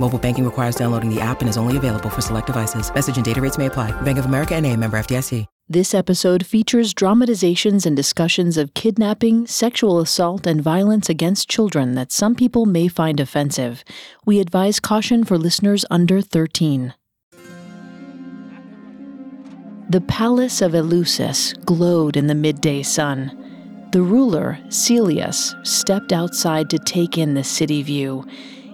Mobile banking requires downloading the app and is only available for select devices. Message and data rates may apply. Bank of America and a member FDIC. This episode features dramatizations and discussions of kidnapping, sexual assault, and violence against children that some people may find offensive. We advise caution for listeners under 13. The palace of Eleusis glowed in the midday sun. The ruler, Celeus, stepped outside to take in the city view.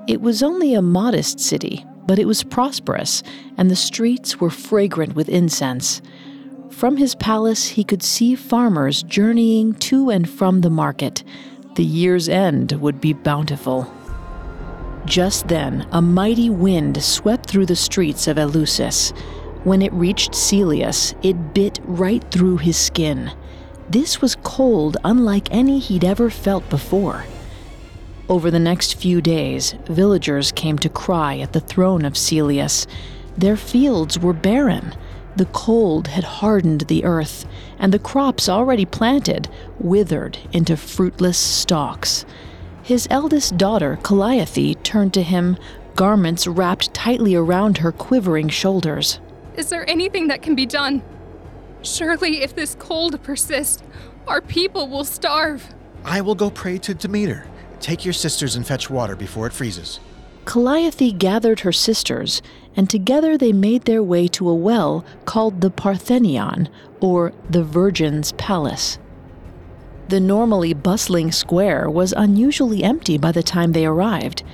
It was only a modest city, but it was prosperous, and the streets were fragrant with incense. From his palace, he could see farmers journeying to and from the market. The year's end would be bountiful. Just then, a mighty wind swept through the streets of Eleusis. When it reached Celeus, it bit right through his skin. This was cold unlike any he'd ever felt before. Over the next few days, villagers came to cry at the throne of Celeus. Their fields were barren. The cold had hardened the earth, and the crops already planted withered into fruitless stalks. His eldest daughter, Calliope, turned to him, garments wrapped tightly around her quivering shoulders. Is there anything that can be done? Surely, if this cold persists, our people will starve. I will go pray to Demeter. Take your sisters and fetch water before it freezes. Calliope gathered her sisters, and together they made their way to a well called the Parthenion, or the Virgin's Palace. The normally bustling square was unusually empty by the time they arrived.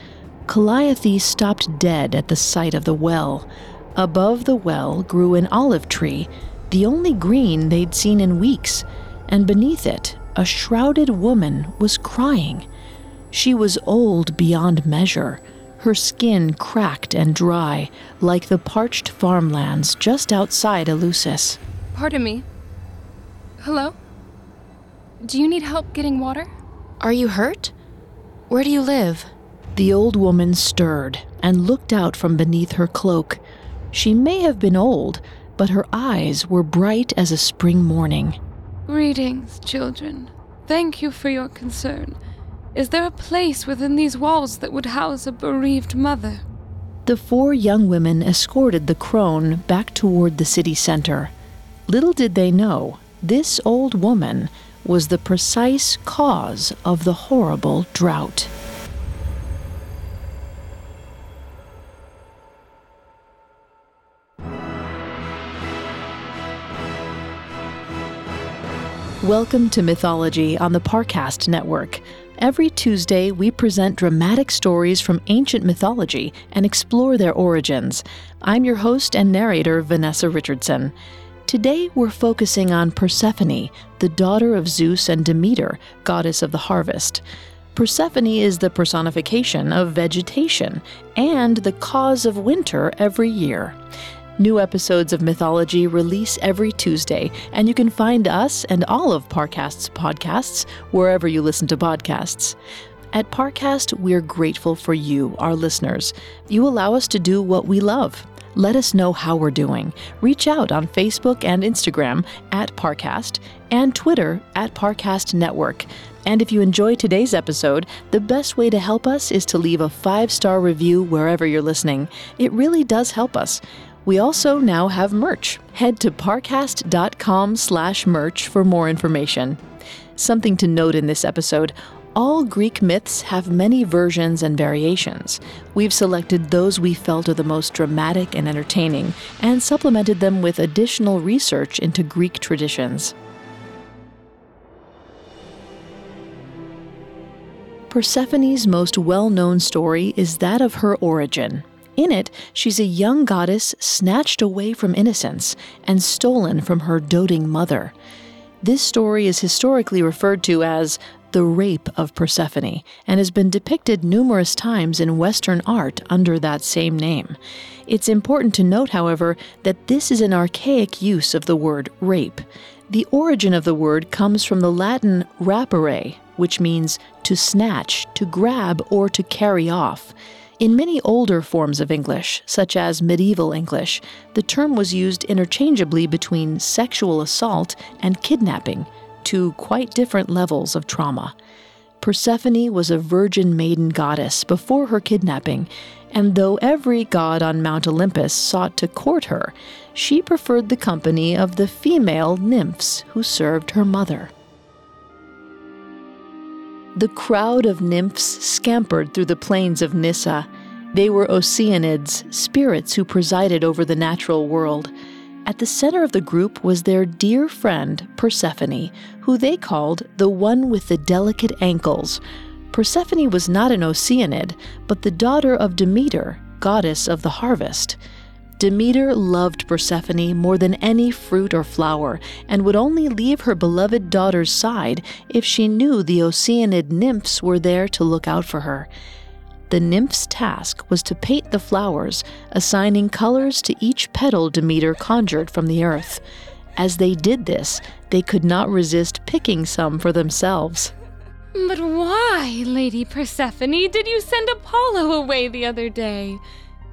Calliope stopped dead at the sight of the well. Above the well grew an olive tree, the only green they'd seen in weeks, and beneath it, a shrouded woman was crying. She was old beyond measure, her skin cracked and dry, like the parched farmlands just outside Eleusis. Pardon me. Hello? Do you need help getting water? Are you hurt? Where do you live? The old woman stirred and looked out from beneath her cloak. She may have been old, but her eyes were bright as a spring morning. Greetings, children. Thank you for your concern. Is there a place within these walls that would house a bereaved mother? The four young women escorted the crone back toward the city center. Little did they know, this old woman was the precise cause of the horrible drought. Welcome to Mythology on the Parcast Network. Every Tuesday, we present dramatic stories from ancient mythology and explore their origins. I'm your host and narrator, Vanessa Richardson. Today, we're focusing on Persephone, the daughter of Zeus and Demeter, goddess of the harvest. Persephone is the personification of vegetation and the cause of winter every year. New episodes of Mythology release every Tuesday, and you can find us and all of Parcast's podcasts wherever you listen to podcasts. At Parcast, we're grateful for you, our listeners. You allow us to do what we love Let us know how we're doing. Reach out on Facebook and Instagram at Parcast and Twitter at Parcast Network. And if you enjoy today's episode, the best way to help us is to leave a five star review wherever you're listening. It really does help us. We also now have merch. Head to parcast.com slash merch for more information. Something to note in this episode all Greek myths have many versions and variations. We've selected those we felt are the most dramatic and entertaining, and supplemented them with additional research into Greek traditions. Persephone's most well known story is that of her origin. In it, she's a young goddess snatched away from innocence and stolen from her doting mother. This story is historically referred to as the rape of Persephone and has been depicted numerous times in Western art under that same name. It's important to note, however, that this is an archaic use of the word rape. The origin of the word comes from the Latin rapere, which means to snatch, to grab, or to carry off. In many older forms of English, such as medieval English, the term was used interchangeably between sexual assault and kidnapping, two quite different levels of trauma. Persephone was a virgin maiden goddess before her kidnapping, and though every god on Mount Olympus sought to court her, she preferred the company of the female nymphs who served her mother. The crowd of nymphs scampered through the plains of Nyssa. They were Oceanids, spirits who presided over the natural world. At the center of the group was their dear friend, Persephone, who they called the one with the delicate ankles. Persephone was not an Oceanid, but the daughter of Demeter, goddess of the harvest. Demeter loved Persephone more than any fruit or flower, and would only leave her beloved daughter's side if she knew the Oceanid nymphs were there to look out for her. The nymph's task was to paint the flowers, assigning colors to each petal Demeter conjured from the earth. As they did this, they could not resist picking some for themselves. But why, Lady Persephone, did you send Apollo away the other day?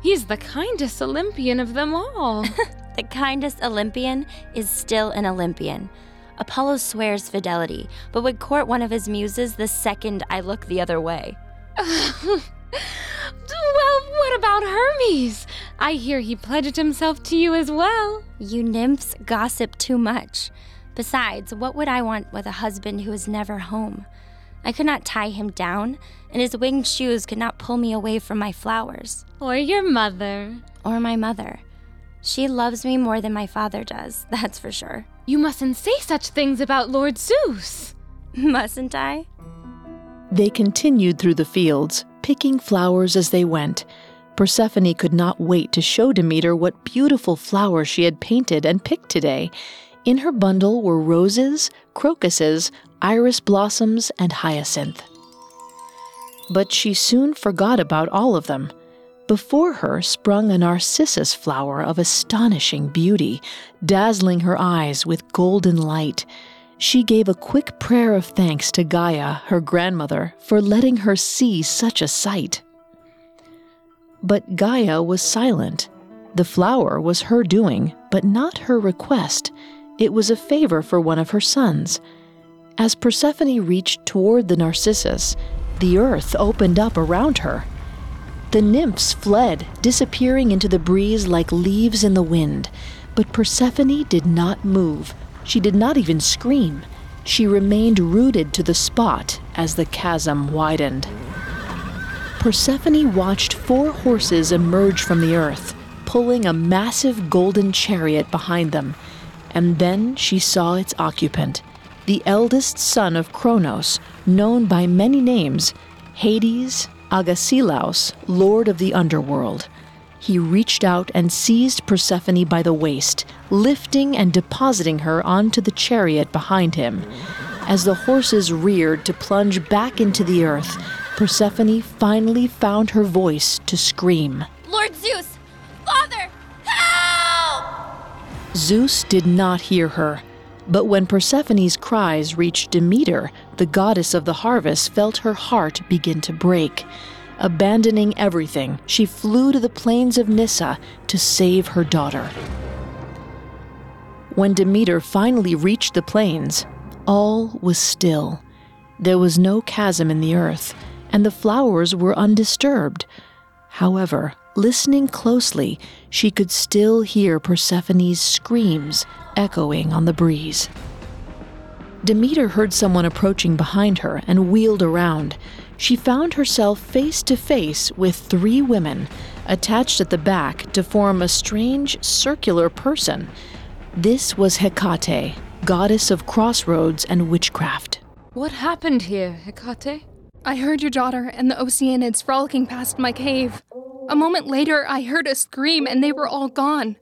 He's the kindest Olympian of them all. the kindest Olympian is still an Olympian. Apollo swears fidelity, but would court one of his muses the second I look the other way. well, what about Hermes? I hear he pledged himself to you as well. You nymphs gossip too much. Besides, what would I want with a husband who is never home? I could not tie him down, and his winged shoes could not pull me away from my flowers. Or your mother. Or my mother. She loves me more than my father does, that's for sure. You mustn't say such things about Lord Zeus. Mustn't I? They continued through the fields, picking flowers as they went. Persephone could not wait to show Demeter what beautiful flowers she had painted and picked today. In her bundle were roses, crocuses, iris blossoms, and hyacinth. But she soon forgot about all of them. Before her sprung a narcissus flower of astonishing beauty, dazzling her eyes with golden light. She gave a quick prayer of thanks to Gaia, her grandmother, for letting her see such a sight. But Gaia was silent. The flower was her doing, but not her request. It was a favor for one of her sons. As Persephone reached toward the Narcissus, the earth opened up around her. The nymphs fled, disappearing into the breeze like leaves in the wind. But Persephone did not move. She did not even scream. She remained rooted to the spot as the chasm widened. Persephone watched four horses emerge from the earth, pulling a massive golden chariot behind them. And then she saw its occupant, the eldest son of Kronos, known by many names Hades, Agesilaus, lord of the underworld. He reached out and seized Persephone by the waist, lifting and depositing her onto the chariot behind him. As the horses reared to plunge back into the earth, Persephone finally found her voice to scream. Zeus did not hear her. But when Persephone's cries reached Demeter, the goddess of the harvest felt her heart begin to break. Abandoning everything, she flew to the plains of Nyssa to save her daughter. When Demeter finally reached the plains, all was still. There was no chasm in the earth, and the flowers were undisturbed. However, listening closely, she could still hear Persephone's screams echoing on the breeze. Demeter heard someone approaching behind her and wheeled around. She found herself face to face with three women, attached at the back to form a strange circular person. This was Hecate, goddess of crossroads and witchcraft. What happened here, Hecate? I heard your daughter and the Oceanids frolicking past my cave. A moment later, I heard a scream and they were all gone.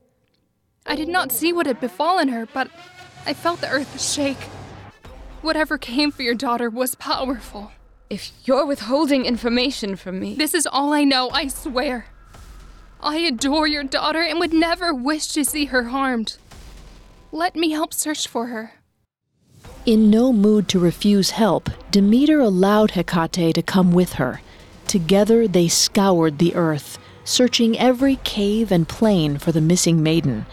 I did not see what had befallen her, but I felt the earth shake. Whatever came for your daughter was powerful. If you're withholding information from me. This is all I know, I swear. I adore your daughter and would never wish to see her harmed. Let me help search for her. In no mood to refuse help, Demeter allowed Hecate to come with her. Together they scoured the earth, searching every cave and plain for the missing maiden.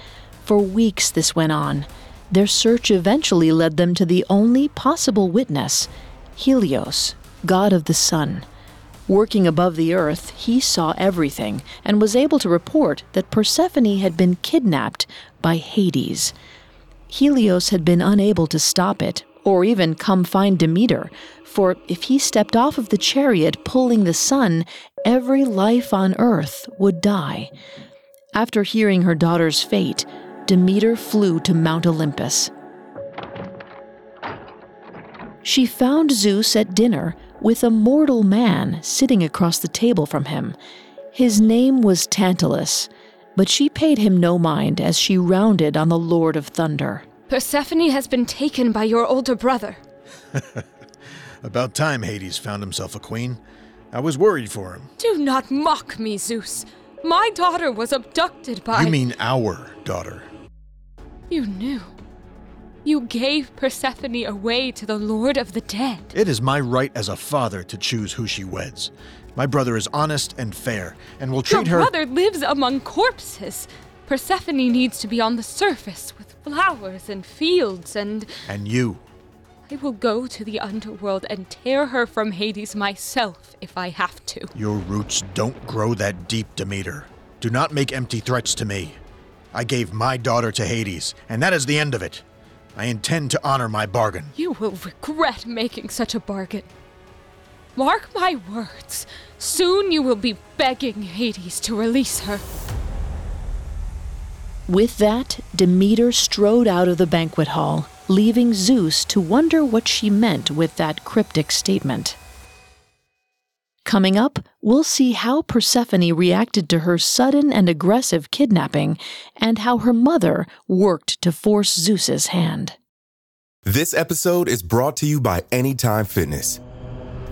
For weeks this went on. Their search eventually led them to the only possible witness Helios, god of the sun. Working above the earth, he saw everything and was able to report that Persephone had been kidnapped by Hades. Helios had been unable to stop it, or even come find Demeter, for if he stepped off of the chariot pulling the sun, every life on earth would die. After hearing her daughter's fate, Demeter flew to Mount Olympus. She found Zeus at dinner with a mortal man sitting across the table from him. His name was Tantalus, but she paid him no mind as she rounded on the Lord of Thunder. Persephone has been taken by your older brother. About time Hades found himself a queen. I was worried for him. Do not mock me, Zeus. My daughter was abducted by. You mean our daughter? You knew. You gave Persephone away to the Lord of the Dead. It is my right as a father to choose who she weds. My brother is honest and fair, and will treat Your her. brother lives among corpses. Persephone needs to be on the surface with flowers and fields and. And you. I will go to the underworld and tear her from Hades myself if I have to. Your roots don't grow that deep, Demeter. Do not make empty threats to me. I gave my daughter to Hades, and that is the end of it. I intend to honor my bargain. You will regret making such a bargain. Mark my words. Soon you will be begging Hades to release her. With that, Demeter strode out of the banquet hall, leaving Zeus to wonder what she meant with that cryptic statement. Coming up, we'll see how Persephone reacted to her sudden and aggressive kidnapping and how her mother worked to force Zeus's hand. This episode is brought to you by Anytime Fitness.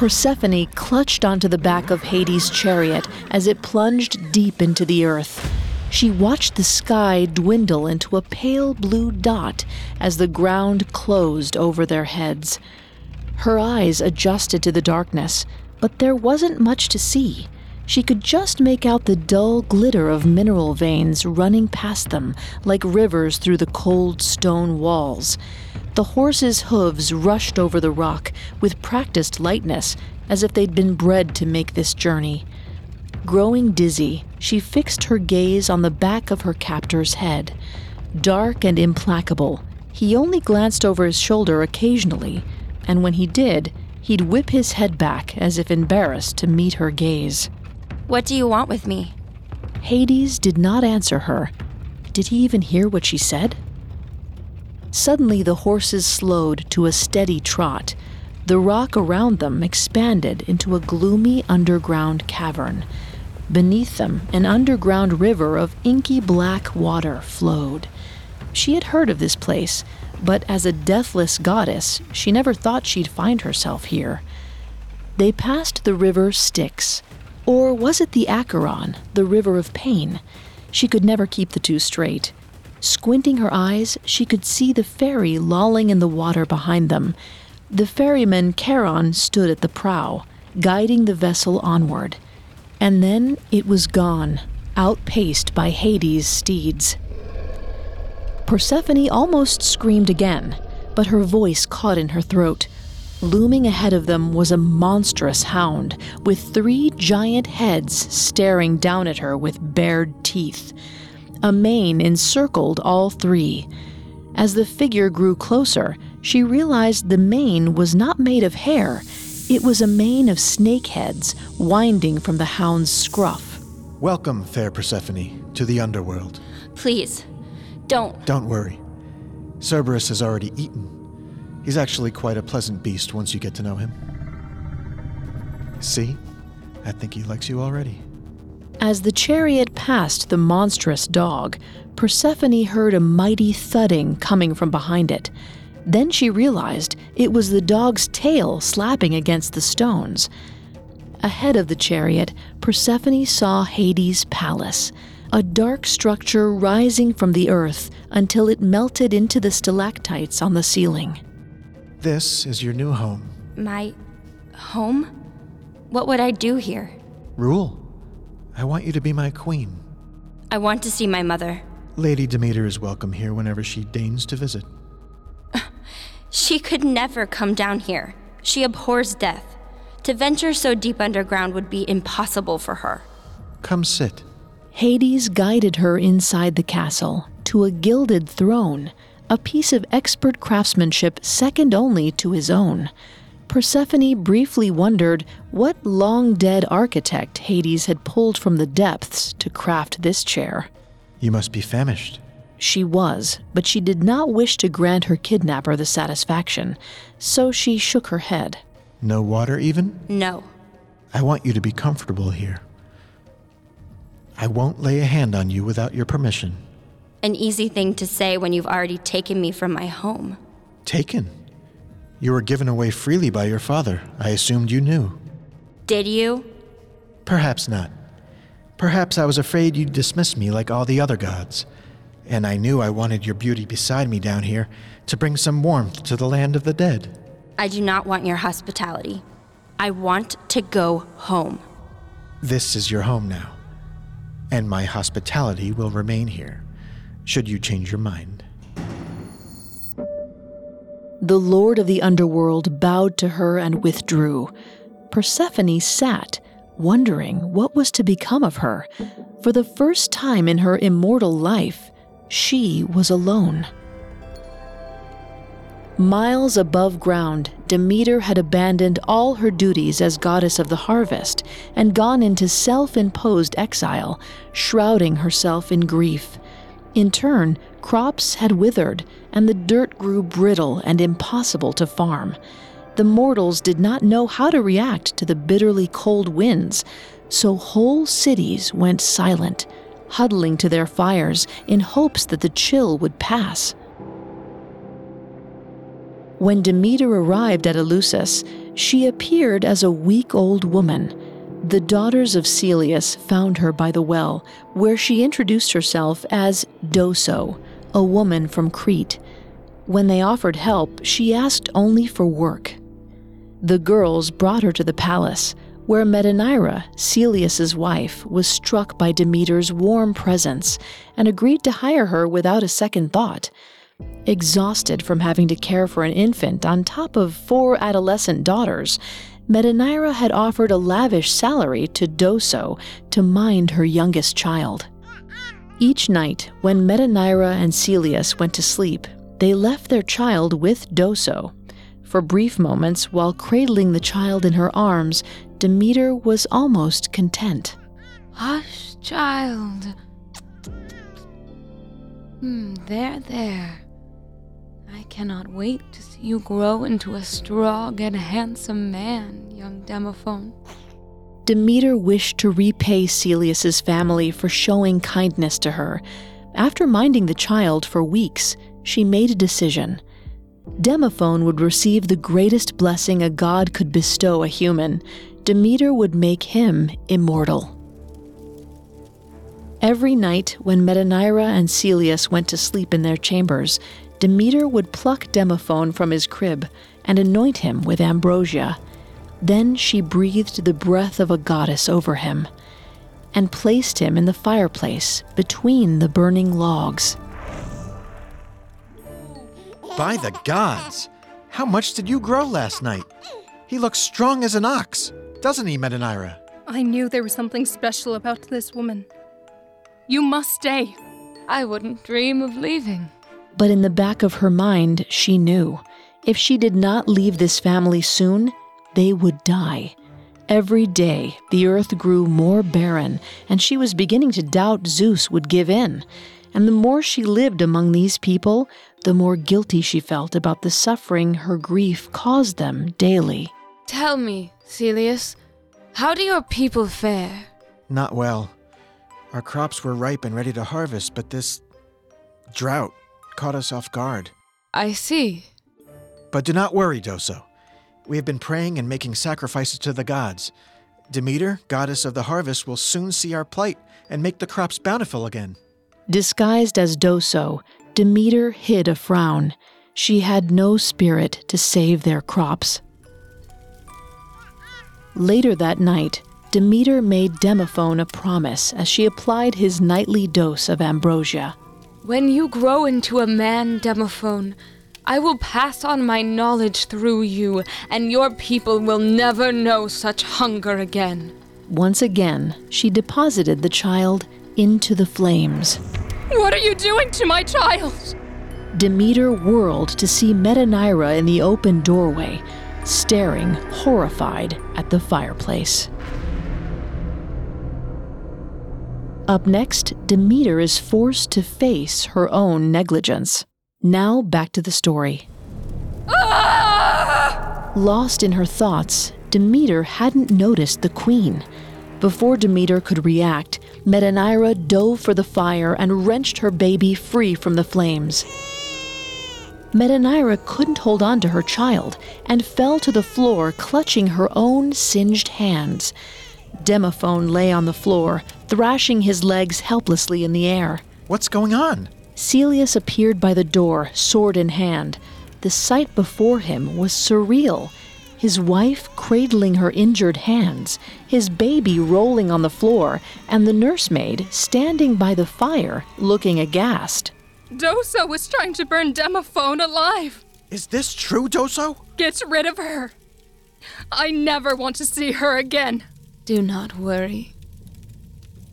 Persephone clutched onto the back of Hades' chariot as it plunged deep into the earth. She watched the sky dwindle into a pale blue dot as the ground closed over their heads. Her eyes adjusted to the darkness, but there wasn't much to see. She could just make out the dull glitter of mineral veins running past them like rivers through the cold stone walls. The horse's hooves rushed over the rock with practiced lightness, as if they'd been bred to make this journey. Growing dizzy, she fixed her gaze on the back of her captor's head. Dark and implacable, he only glanced over his shoulder occasionally, and when he did, he'd whip his head back as if embarrassed to meet her gaze. What do you want with me? Hades did not answer her. Did he even hear what she said? Suddenly, the horses slowed to a steady trot. The rock around them expanded into a gloomy underground cavern. Beneath them, an underground river of inky black water flowed. She had heard of this place, but as a deathless goddess, she never thought she'd find herself here. They passed the river Styx, or was it the Acheron, the river of pain? She could never keep the two straight. Squinting her eyes, she could see the ferry lolling in the water behind them. The ferryman Charon stood at the prow, guiding the vessel onward. And then it was gone, outpaced by Hades' steeds. Persephone almost screamed again, but her voice caught in her throat. Looming ahead of them was a monstrous hound with three giant heads staring down at her with bared teeth. A mane encircled all three. As the figure grew closer, she realized the mane was not made of hair. It was a mane of snake heads winding from the hound's scruff. Welcome, fair Persephone, to the underworld. Please, don't. Don't worry. Cerberus has already eaten. He's actually quite a pleasant beast once you get to know him. See? I think he likes you already. As the chariot passed the monstrous dog, Persephone heard a mighty thudding coming from behind it. Then she realized it was the dog's tail slapping against the stones. Ahead of the chariot, Persephone saw Hades' palace a dark structure rising from the earth until it melted into the stalactites on the ceiling. This is your new home. My home? What would I do here? Rule. I want you to be my queen. I want to see my mother. Lady Demeter is welcome here whenever she deigns to visit. She could never come down here. She abhors death. To venture so deep underground would be impossible for her. Come sit. Hades guided her inside the castle to a gilded throne, a piece of expert craftsmanship second only to his own. Persephone briefly wondered what long dead architect Hades had pulled from the depths to craft this chair. You must be famished. She was, but she did not wish to grant her kidnapper the satisfaction, so she shook her head. No water, even? No. I want you to be comfortable here. I won't lay a hand on you without your permission. An easy thing to say when you've already taken me from my home. Taken? You were given away freely by your father. I assumed you knew. Did you? Perhaps not. Perhaps I was afraid you'd dismiss me like all the other gods. And I knew I wanted your beauty beside me down here to bring some warmth to the land of the dead. I do not want your hospitality. I want to go home. This is your home now and my hospitality will remain here, should you change your mind. The lord of the underworld bowed to her and withdrew. Persephone sat, wondering what was to become of her. For the first time in her immortal life, she was alone. Miles above ground, Demeter had abandoned all her duties as goddess of the harvest and gone into self imposed exile, shrouding herself in grief. In turn, crops had withered, and the dirt grew brittle and impossible to farm. The mortals did not know how to react to the bitterly cold winds, so whole cities went silent, huddling to their fires in hopes that the chill would pass. When Demeter arrived at Eleusis, she appeared as a weak old woman. The daughters of Celeus found her by the well, where she introduced herself as Doso, a woman from Crete. When they offered help, she asked only for work. The girls brought her to the palace, where Metanira, Celeus's wife, was struck by Demeter's warm presence and agreed to hire her without a second thought. Exhausted from having to care for an infant on top of four adolescent daughters, Metanira had offered a lavish salary to Doso to mind her youngest child. Each night, when Metanira and Celeus went to sleep, they left their child with Doso. For brief moments, while cradling the child in her arms, Demeter was almost content. Hush, child. Hmm, there, there. I cannot wait to see you grow into a strong and handsome man, young Demophon. Demeter wished to repay Celeus's family for showing kindness to her. After minding the child for weeks, she made a decision. Demophon would receive the greatest blessing a god could bestow a human. Demeter would make him immortal. Every night, when Metaneira and Celeus went to sleep in their chambers, Demeter would pluck Demophon from his crib and anoint him with ambrosia. Then she breathed the breath of a goddess over him and placed him in the fireplace between the burning logs. By the gods! How much did you grow last night? He looks strong as an ox, doesn't he, Metaneira? I knew there was something special about this woman. You must stay. I wouldn't dream of leaving. But in the back of her mind, she knew if she did not leave this family soon, they would die. Every day, the earth grew more barren, and she was beginning to doubt Zeus would give in. And the more she lived among these people, the more guilty she felt about the suffering her grief caused them daily. Tell me, Celeus, how do your people fare? Not well. Our crops were ripe and ready to harvest, but this drought caught us off guard. I see. But do not worry, Doso. We have been praying and making sacrifices to the gods. Demeter, goddess of the harvest, will soon see our plight and make the crops bountiful again. Disguised as Doso, Demeter hid a frown. She had no spirit to save their crops. Later that night, Demeter made Demophon a promise as she applied his nightly dose of ambrosia. When you grow into a man, Demophon, I will pass on my knowledge through you, and your people will never know such hunger again. Once again, she deposited the child into the flames. What are you doing to my child? Demeter whirled to see Metaneira in the open doorway, staring horrified at the fireplace. Up next, Demeter is forced to face her own negligence. Now back to the story. Ah! Lost in her thoughts, Demeter hadn't noticed the queen. Before Demeter could react, Metaneira dove for the fire and wrenched her baby free from the flames. Metaneira couldn't hold on to her child and fell to the floor, clutching her own singed hands. Demophon lay on the floor, thrashing his legs helplessly in the air. What's going on? Celeus appeared by the door, sword in hand. The sight before him was surreal. His wife cradling her injured hands, his baby rolling on the floor, and the nursemaid standing by the fire, looking aghast. Doso was trying to burn Demophon alive. Is this true, Doso? Get rid of her. I never want to see her again. Do not worry.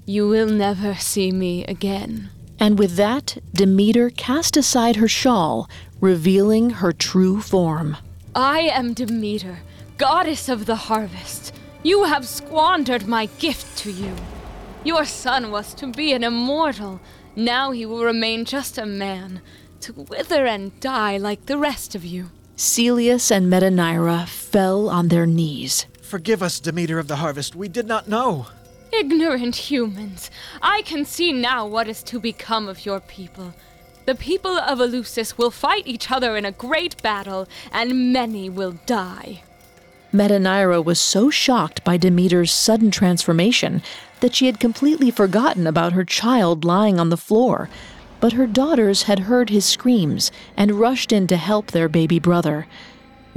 You will never see me again. And with that, Demeter cast aside her shawl, revealing her true form. I am Demeter, goddess of the harvest. You have squandered my gift to you. Your son was to be an immortal. Now he will remain just a man, to wither and die like the rest of you. Celeus and Metaneira fell on their knees. Forgive us, Demeter of the harvest. We did not know. Ignorant humans, I can see now what is to become of your people. The people of Eleusis will fight each other in a great battle, and many will die. Metaneira was so shocked by Demeter's sudden transformation that she had completely forgotten about her child lying on the floor. But her daughters had heard his screams and rushed in to help their baby brother.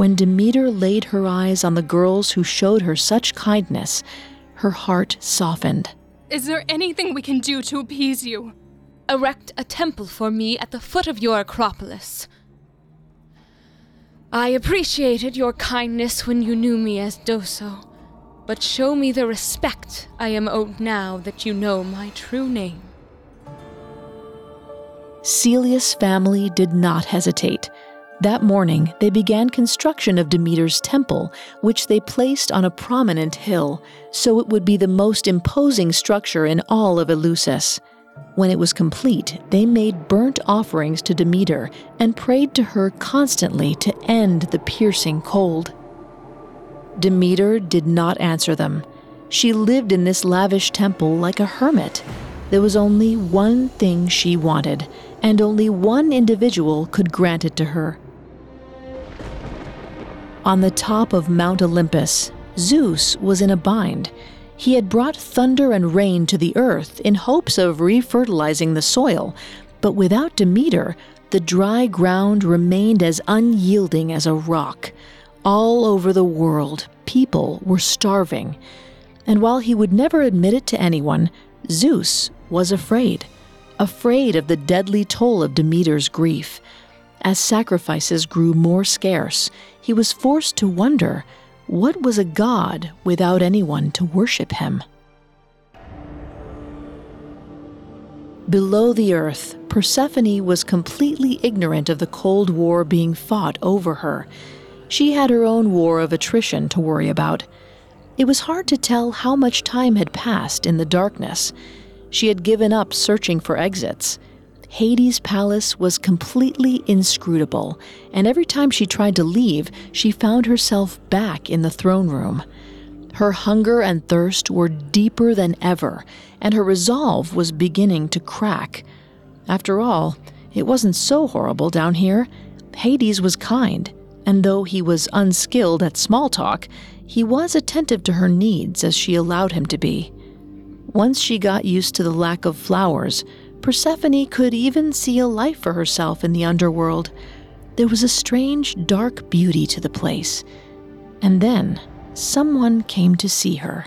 When Demeter laid her eyes on the girls who showed her such kindness, her heart softened. Is there anything we can do to appease you? Erect a temple for me at the foot of your Acropolis. I appreciated your kindness when you knew me as Doso, but show me the respect I am owed now that you know my true name. Celeus' family did not hesitate. That morning, they began construction of Demeter's temple, which they placed on a prominent hill, so it would be the most imposing structure in all of Eleusis. When it was complete, they made burnt offerings to Demeter and prayed to her constantly to end the piercing cold. Demeter did not answer them. She lived in this lavish temple like a hermit. There was only one thing she wanted, and only one individual could grant it to her. On the top of Mount Olympus, Zeus was in a bind. He had brought thunder and rain to the earth in hopes of refertilizing the soil, but without Demeter, the dry ground remained as unyielding as a rock. All over the world, people were starving. And while he would never admit it to anyone, Zeus was afraid. Afraid of the deadly toll of Demeter's grief. As sacrifices grew more scarce, he was forced to wonder what was a god without anyone to worship him? Below the earth, Persephone was completely ignorant of the Cold War being fought over her. She had her own war of attrition to worry about. It was hard to tell how much time had passed in the darkness. She had given up searching for exits. Hades' palace was completely inscrutable, and every time she tried to leave, she found herself back in the throne room. Her hunger and thirst were deeper than ever, and her resolve was beginning to crack. After all, it wasn't so horrible down here. Hades was kind, and though he was unskilled at small talk, he was attentive to her needs as she allowed him to be. Once she got used to the lack of flowers, Persephone could even see a life for herself in the underworld. There was a strange, dark beauty to the place. And then, someone came to see her.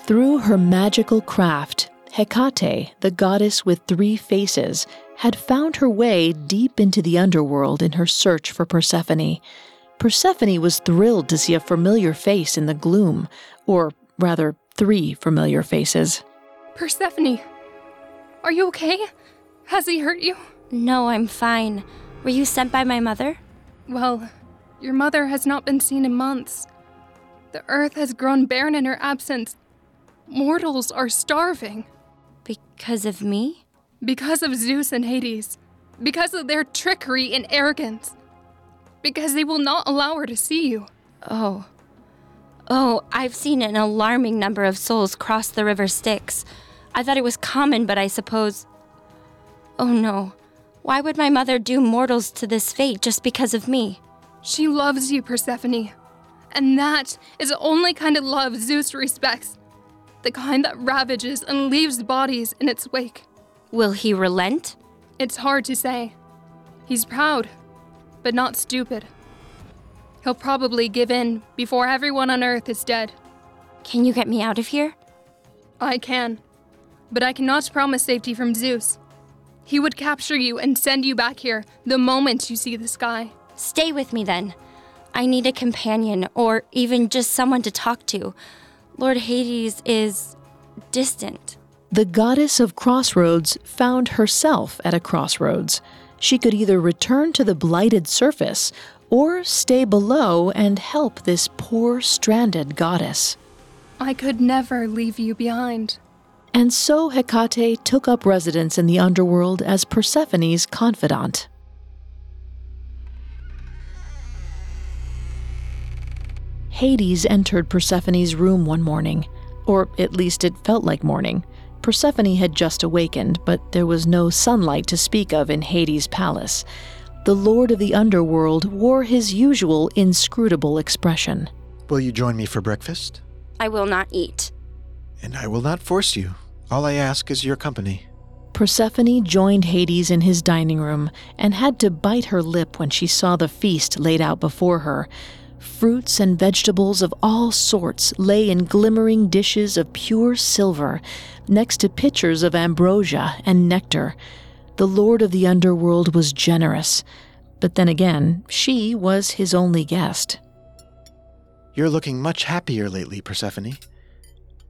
Through her magical craft, Hecate, the goddess with three faces, had found her way deep into the underworld in her search for Persephone. Persephone was thrilled to see a familiar face in the gloom, or rather, three familiar faces. Persephone, are you okay? Has he hurt you? No, I'm fine. Were you sent by my mother? Well, your mother has not been seen in months. The earth has grown barren in her absence. Mortals are starving. Because of me? Because of Zeus and Hades. Because of their trickery and arrogance. Because they will not allow her to see you. Oh. Oh, I've seen an alarming number of souls cross the river Styx. I thought it was common, but I suppose. Oh no. Why would my mother doom mortals to this fate just because of me? She loves you, Persephone. And that is the only kind of love Zeus respects the kind that ravages and leaves bodies in its wake. Will he relent? It's hard to say. He's proud, but not stupid. He'll probably give in before everyone on Earth is dead. Can you get me out of here? I can, but I cannot promise safety from Zeus. He would capture you and send you back here the moment you see the sky. Stay with me then. I need a companion, or even just someone to talk to. Lord Hades is distant. The goddess of crossroads found herself at a crossroads. She could either return to the blighted surface or stay below and help this poor stranded goddess. I could never leave you behind. And so Hecate took up residence in the underworld as Persephone's confidant. Hades entered Persephone's room one morning, or at least it felt like morning. Persephone had just awakened, but there was no sunlight to speak of in Hades' palace. The lord of the underworld wore his usual inscrutable expression. Will you join me for breakfast? I will not eat. And I will not force you. All I ask is your company. Persephone joined Hades in his dining room and had to bite her lip when she saw the feast laid out before her. Fruits and vegetables of all sorts lay in glimmering dishes of pure silver, next to pitchers of ambrosia and nectar. The lord of the underworld was generous, but then again, she was his only guest. You're looking much happier lately, Persephone.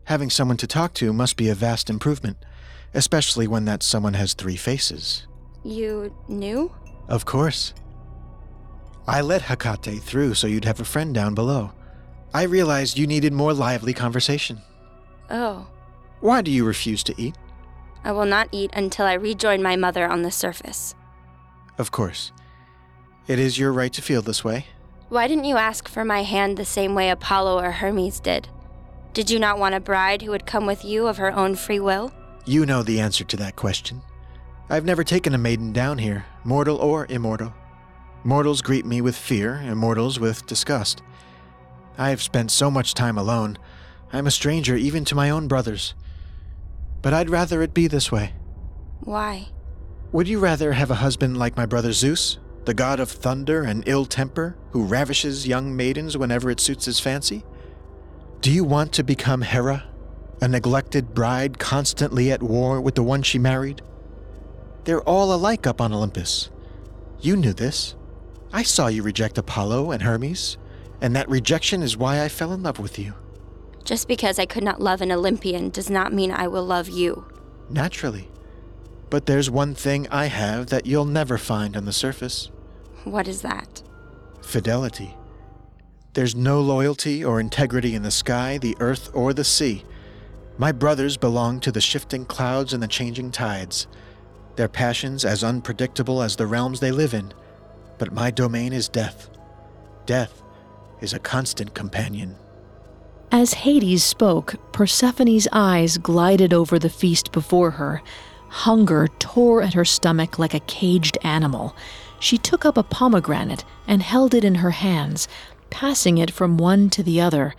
Having someone to talk to must be a vast improvement, especially when that someone has three faces. You knew? Of course. I let Hecate through so you'd have a friend down below. I realized you needed more lively conversation. Oh. Why do you refuse to eat? I will not eat until I rejoin my mother on the surface. Of course. It is your right to feel this way. Why didn't you ask for my hand the same way Apollo or Hermes did? Did you not want a bride who would come with you of her own free will? You know the answer to that question. I've never taken a maiden down here, mortal or immortal. Mortals greet me with fear, immortals with disgust. I have spent so much time alone, I'm a stranger even to my own brothers. But I'd rather it be this way. Why? Would you rather have a husband like my brother Zeus, the god of thunder and ill temper, who ravishes young maidens whenever it suits his fancy? Do you want to become Hera, a neglected bride constantly at war with the one she married? They're all alike up on Olympus. You knew this. I saw you reject Apollo and Hermes, and that rejection is why I fell in love with you. Just because I could not love an Olympian does not mean I will love you. Naturally. But there's one thing I have that you'll never find on the surface What is that? fidelity. There's no loyalty or integrity in the sky, the earth, or the sea. My brothers belong to the shifting clouds and the changing tides, their passions as unpredictable as the realms they live in. But my domain is death. Death is a constant companion. As Hades spoke, Persephone's eyes glided over the feast before her. Hunger tore at her stomach like a caged animal. She took up a pomegranate and held it in her hands, passing it from one to the other.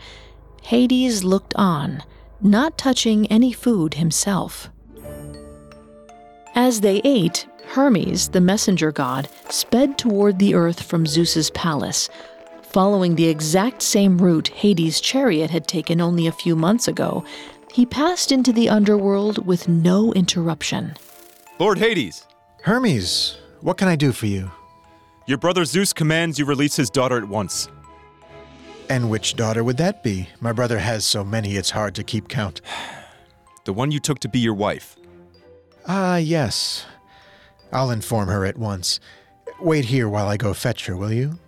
Hades looked on, not touching any food himself. As they ate, Hermes, the messenger god, sped toward the earth from Zeus's palace, following the exact same route Hades' chariot had taken only a few months ago. He passed into the underworld with no interruption. Lord Hades, Hermes, what can I do for you? your brother Zeus commands you release his daughter at once. And which daughter would that be? My brother has so many it's hard to keep count. The one you took to be your wife. Ah, yes. I'll inform her at once. Wait here while I go fetch her, will you?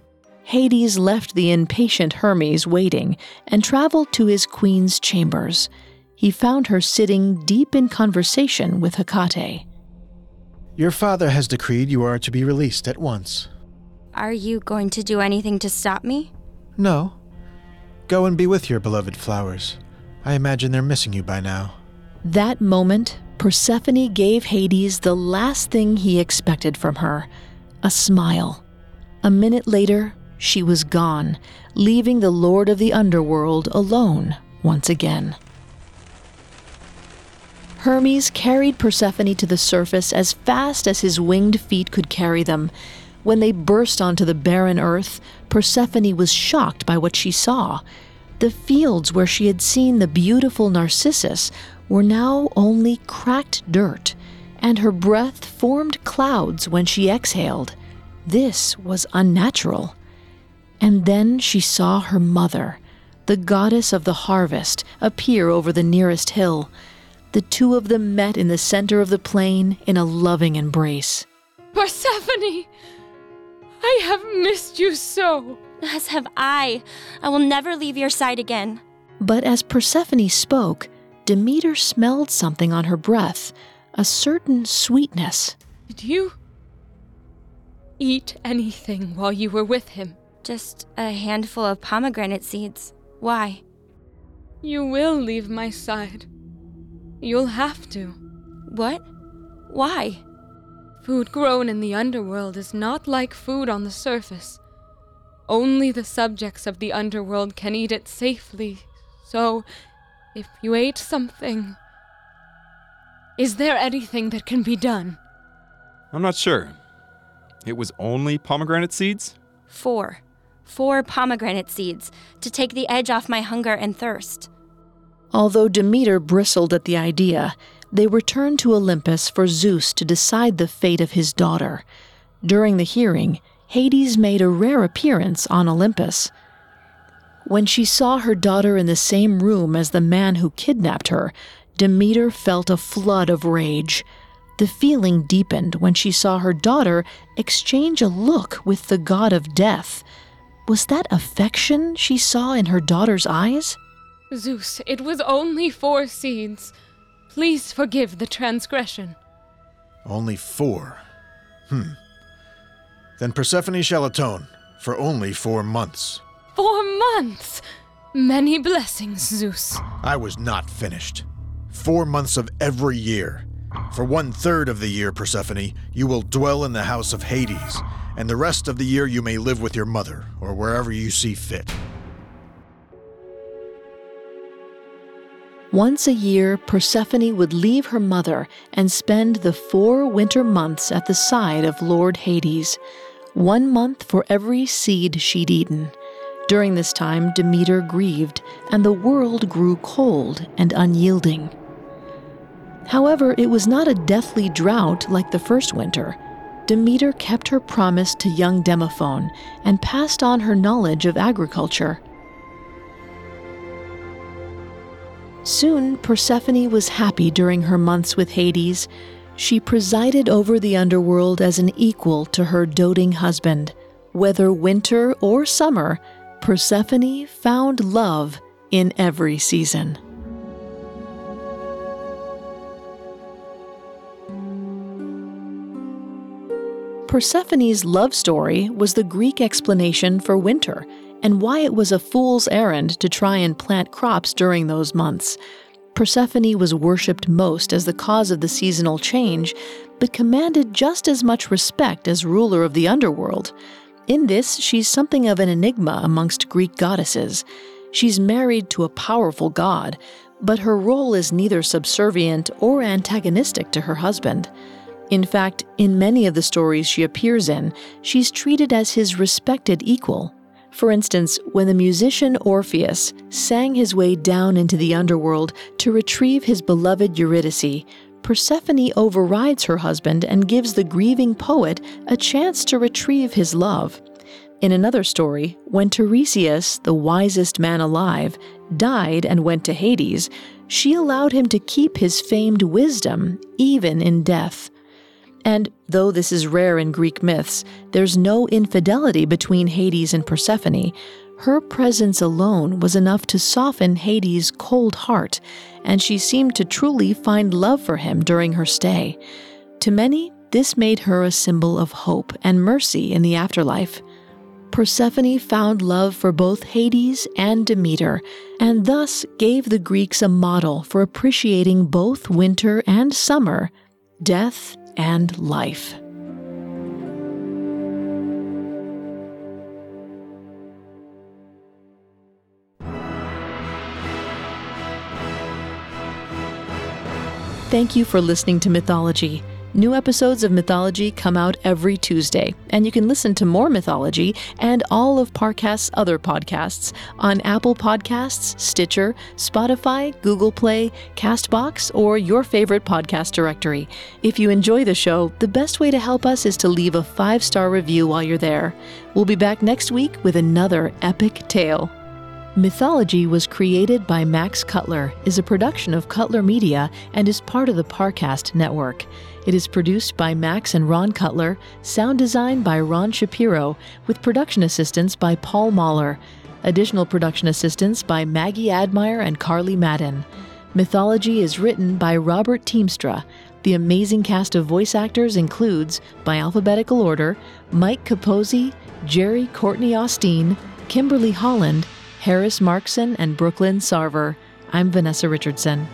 Hades left the impatient Hermes waiting and traveled to his queen's chambers. He found her sitting deep in conversation with Hecate. Your father has decreed you are to be released at once. Are you going to do anything to stop me? No. Go and be with your beloved flowers. I imagine they're missing you by now. That moment, Persephone gave Hades the last thing he expected from her a smile. A minute later, she was gone, leaving the Lord of the Underworld alone once again. Hermes carried Persephone to the surface as fast as his winged feet could carry them. When they burst onto the barren earth, Persephone was shocked by what she saw. The fields where she had seen the beautiful Narcissus were now only cracked dirt, and her breath formed clouds when she exhaled. This was unnatural. And then she saw her mother, the goddess of the harvest, appear over the nearest hill. The two of them met in the center of the plain in a loving embrace. Persephone! I have missed you so. As have I. I will never leave your side again. But as Persephone spoke, Demeter smelled something on her breath, a certain sweetness. Did you eat anything while you were with him? Just a handful of pomegranate seeds. Why? You will leave my side. You'll have to. What? Why? Food grown in the underworld is not like food on the surface. Only the subjects of the underworld can eat it safely. So, if you ate something. Is there anything that can be done? I'm not sure. It was only pomegranate seeds? Four. Four pomegranate seeds to take the edge off my hunger and thirst. Although Demeter bristled at the idea, they returned to Olympus for Zeus to decide the fate of his daughter. During the hearing, Hades made a rare appearance on Olympus. When she saw her daughter in the same room as the man who kidnapped her, Demeter felt a flood of rage. The feeling deepened when she saw her daughter exchange a look with the god of death. Was that affection she saw in her daughter's eyes? Zeus, it was only four seeds. Please forgive the transgression. Only four. Hmm. Then Persephone shall atone for only four months. Four months! Many blessings, Zeus. I was not finished. Four months of every year. For one third of the year, Persephone, you will dwell in the house of Hades, and the rest of the year you may live with your mother, or wherever you see fit. Once a year, Persephone would leave her mother and spend the four winter months at the side of Lord Hades, one month for every seed she'd eaten. During this time, Demeter grieved, and the world grew cold and unyielding. However, it was not a deathly drought like the first winter. Demeter kept her promise to young Demophon and passed on her knowledge of agriculture. Soon, Persephone was happy during her months with Hades. She presided over the underworld as an equal to her doting husband. Whether winter or summer, Persephone found love in every season. Persephone's love story was the Greek explanation for winter and why it was a fool's errand to try and plant crops during those months. Persephone was worshipped most as the cause of the seasonal change, but commanded just as much respect as ruler of the underworld. In this, she's something of an enigma amongst Greek goddesses. She's married to a powerful god, but her role is neither subservient or antagonistic to her husband. In fact, in many of the stories she appears in, she's treated as his respected equal. For instance, when the musician Orpheus sang his way down into the underworld to retrieve his beloved Eurydice, Persephone overrides her husband and gives the grieving poet a chance to retrieve his love. In another story, when Tiresias, the wisest man alive, died and went to Hades, she allowed him to keep his famed wisdom even in death. And though this is rare in Greek myths, there's no infidelity between Hades and Persephone. Her presence alone was enough to soften Hades' cold heart, and she seemed to truly find love for him during her stay. To many, this made her a symbol of hope and mercy in the afterlife. Persephone found love for both Hades and Demeter, and thus gave the Greeks a model for appreciating both winter and summer, death and life. Thank you for listening to Mythology. New episodes of Mythology come out every Tuesday, and you can listen to more mythology and all of Parcast's other podcasts on Apple Podcasts, Stitcher, Spotify, Google Play, Castbox, or your favorite podcast directory. If you enjoy the show, the best way to help us is to leave a five star review while you're there. We'll be back next week with another epic tale. Mythology was created by Max Cutler, is a production of Cutler Media, and is part of the Parcast network. It is produced by Max and Ron Cutler, sound design by Ron Shapiro, with production assistance by Paul Mahler. Additional production assistance by Maggie Admire and Carly Madden. Mythology is written by Robert Teamstra. The amazing cast of voice actors includes, by alphabetical order, Mike Capozzi, Jerry Courtney Austin, Kimberly Holland, Harris Markson, and Brooklyn Sarver. I'm Vanessa Richardson.